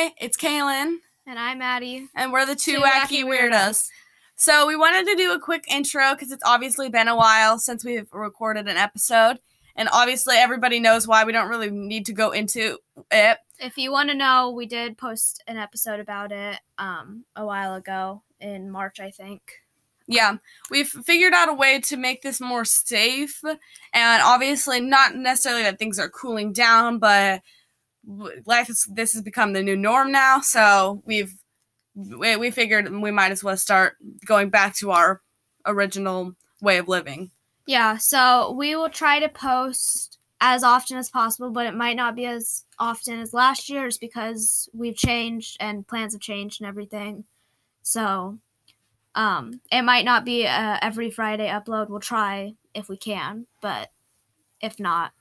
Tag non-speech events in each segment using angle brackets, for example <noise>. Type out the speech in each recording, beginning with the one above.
Hi, it's Kaylin, And I'm Maddie. and we're the two, Two wacky, Wacky weirdos. Weirdos. So we wanted to do a quick intro because it's obviously been a while since we've recorded an episode, and obviously everybody knows why. We don't really need to go into it. If you want to know, we did post an episode about it um, a while ago in March, I think. Yeah, we've figured out a way to make this more safe, and obviously not necessarily that things are cooling down, but life is this has become the new norm now. So we've we, we figured we might as well start going back to our original way of living. Yeah, so we will try to post as often as possible, but it might not be as often as last year just because we've changed and plans have changed and everything. So um, it might not be uh, every Friday upload. We'll try if we can, but if not,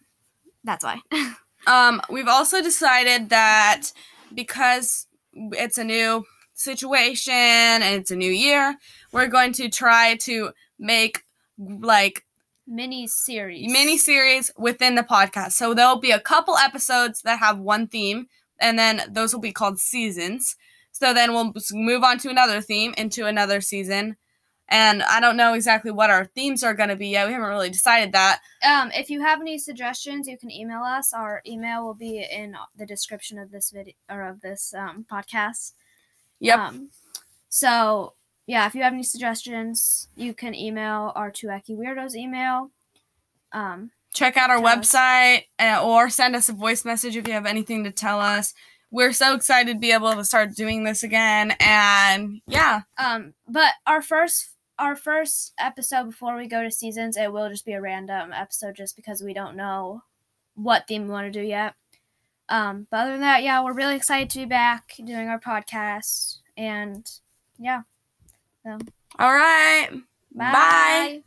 that's why. <laughs> Um, we've also decided that because it's a new situation and it's a new year, we're going to try to make like Mini series. mini series within the podcast. So there'll be a couple episodes that have one theme, and then those will be called seasons. So then we'll move on to another theme into another season. And I don't know exactly what our themes are going to be yet. We haven't really decided that. Um, if you have any suggestions, you can email us. Our email will be in the description of this video or of this um, podcast. Yep. Um, so yeah, if you have any suggestions, you can email our two wacky weirdos email. Um, check out our Tell us. website uh, or send us a voice message if you have anything to tell us. We're so excited to be able to start doing this again. And yeah, um, but our first our first episode before we go to seasons, it will just be a random episode, just because we don't know what theme we want to do yet. Um, but other than that, yeah, we're really excited to be back doing our podcast, and yeah. So. all right. Bye. Bye.